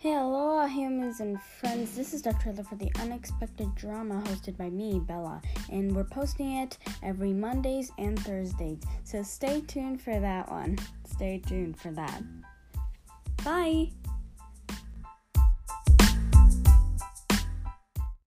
Hey, Hello, humans and friends. This is the trailer for the unexpected drama hosted by me, Bella, and we're posting it every Mondays and Thursdays. So stay tuned for that one. Stay tuned for that. Bye.